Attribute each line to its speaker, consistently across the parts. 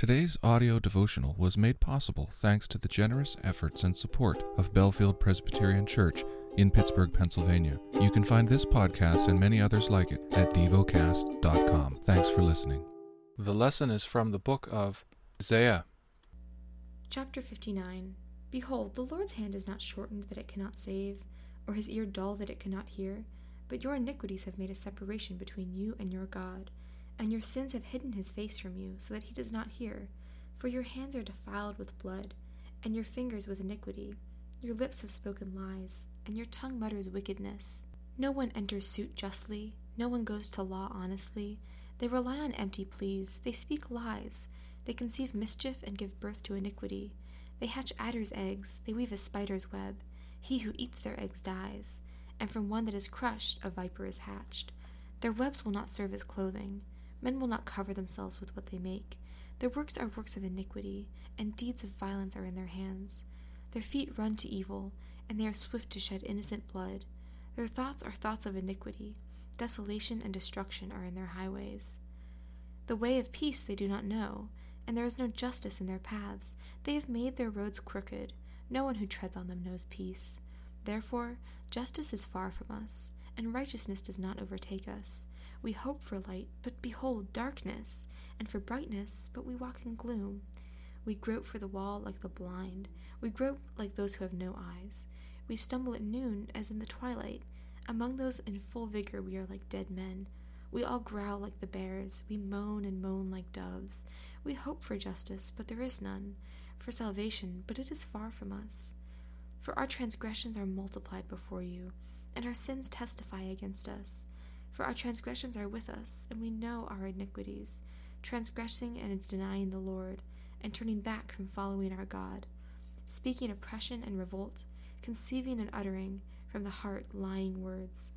Speaker 1: Today's audio devotional was made possible thanks to the generous efforts and support of Bellefield Presbyterian Church in Pittsburgh, Pennsylvania. You can find this podcast and many others like it at devocast.com. Thanks for listening. The lesson is from the book of Isaiah.
Speaker 2: Chapter 59 Behold, the Lord's hand is not shortened that it cannot save, or his ear dull that it cannot hear, but your iniquities have made a separation between you and your God and your sins have hidden his face from you, so that he does not hear. For your hands are defiled with blood, and your fingers with iniquity. Your lips have spoken lies, and your tongue mutters wickedness. No one enters suit justly, no one goes to law honestly. They rely on empty pleas, they speak lies, they conceive mischief and give birth to iniquity. They hatch adder's eggs, they weave a spider's web. He who eats their eggs dies, and from one that is crushed a viper is hatched. Their webs will not serve as clothing. Men will not cover themselves with what they make. Their works are works of iniquity, and deeds of violence are in their hands. Their feet run to evil, and they are swift to shed innocent blood. Their thoughts are thoughts of iniquity. Desolation and destruction are in their highways. The way of peace they do not know, and there is no justice in their paths. They have made their roads crooked. No one who treads on them knows peace. Therefore, justice is far from us, and righteousness does not overtake us. We hope for light, but behold darkness, and for brightness, but we walk in gloom. We grope for the wall like the blind, we grope like those who have no eyes. We stumble at noon as in the twilight. Among those in full vigor we are like dead men. We all growl like the bears, we moan and moan like doves. We hope for justice, but there is none, for salvation, but it is far from us. For our transgressions are multiplied before you, and our sins testify against us. For our transgressions are with us, and we know our iniquities, transgressing and denying the Lord, and turning back from following our God, speaking oppression and revolt, conceiving and uttering from the heart lying words.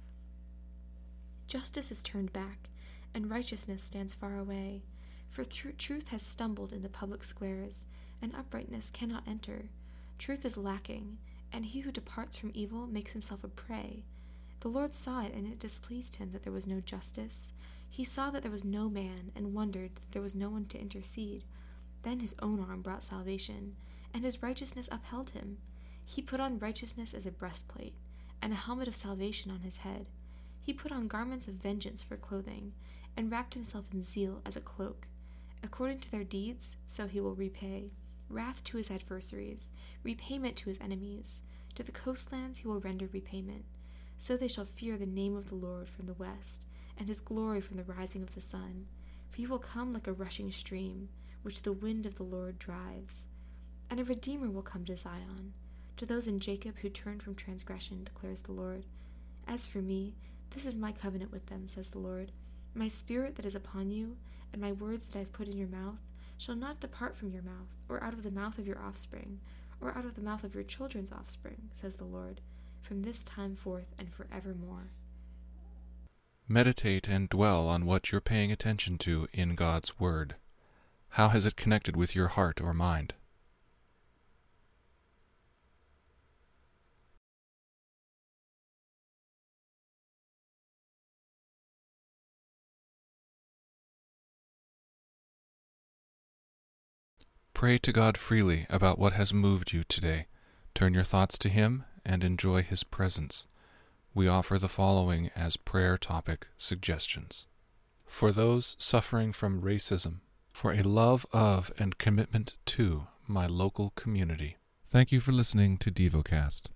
Speaker 2: Justice is turned back, and righteousness stands far away. For tr- truth has stumbled in the public squares, and uprightness cannot enter. Truth is lacking, and he who departs from evil makes himself a prey. The Lord saw it, and it displeased him that there was no justice. He saw that there was no man, and wondered that there was no one to intercede. Then his own arm brought salvation, and his righteousness upheld him. He put on righteousness as a breastplate, and a helmet of salvation on his head. He put on garments of vengeance for clothing, and wrapped himself in zeal as a cloak. According to their deeds, so he will repay wrath to his adversaries, repayment to his enemies. To the coastlands he will render repayment. So they shall fear the name of the Lord from the west, and his glory from the rising of the sun. For he will come like a rushing stream, which the wind of the Lord drives. And a Redeemer will come to Zion, to those in Jacob who turn from transgression, declares the Lord. As for me, this is my covenant with them, says the Lord. My spirit that is upon you, and my words that I have put in your mouth, shall not depart from your mouth, or out of the mouth of your offspring, or out of the mouth of your children's offspring, says the Lord from this time forth and forevermore.
Speaker 1: Meditate and dwell on what you're paying attention to in God's Word. How has it connected with your heart or mind? Pray to God freely about what has moved you today. Turn your thoughts to Him and enjoy His presence. We offer the following as prayer topic suggestions. For those suffering from racism, for a love of and commitment to my local community. Thank you for listening to DevoCast.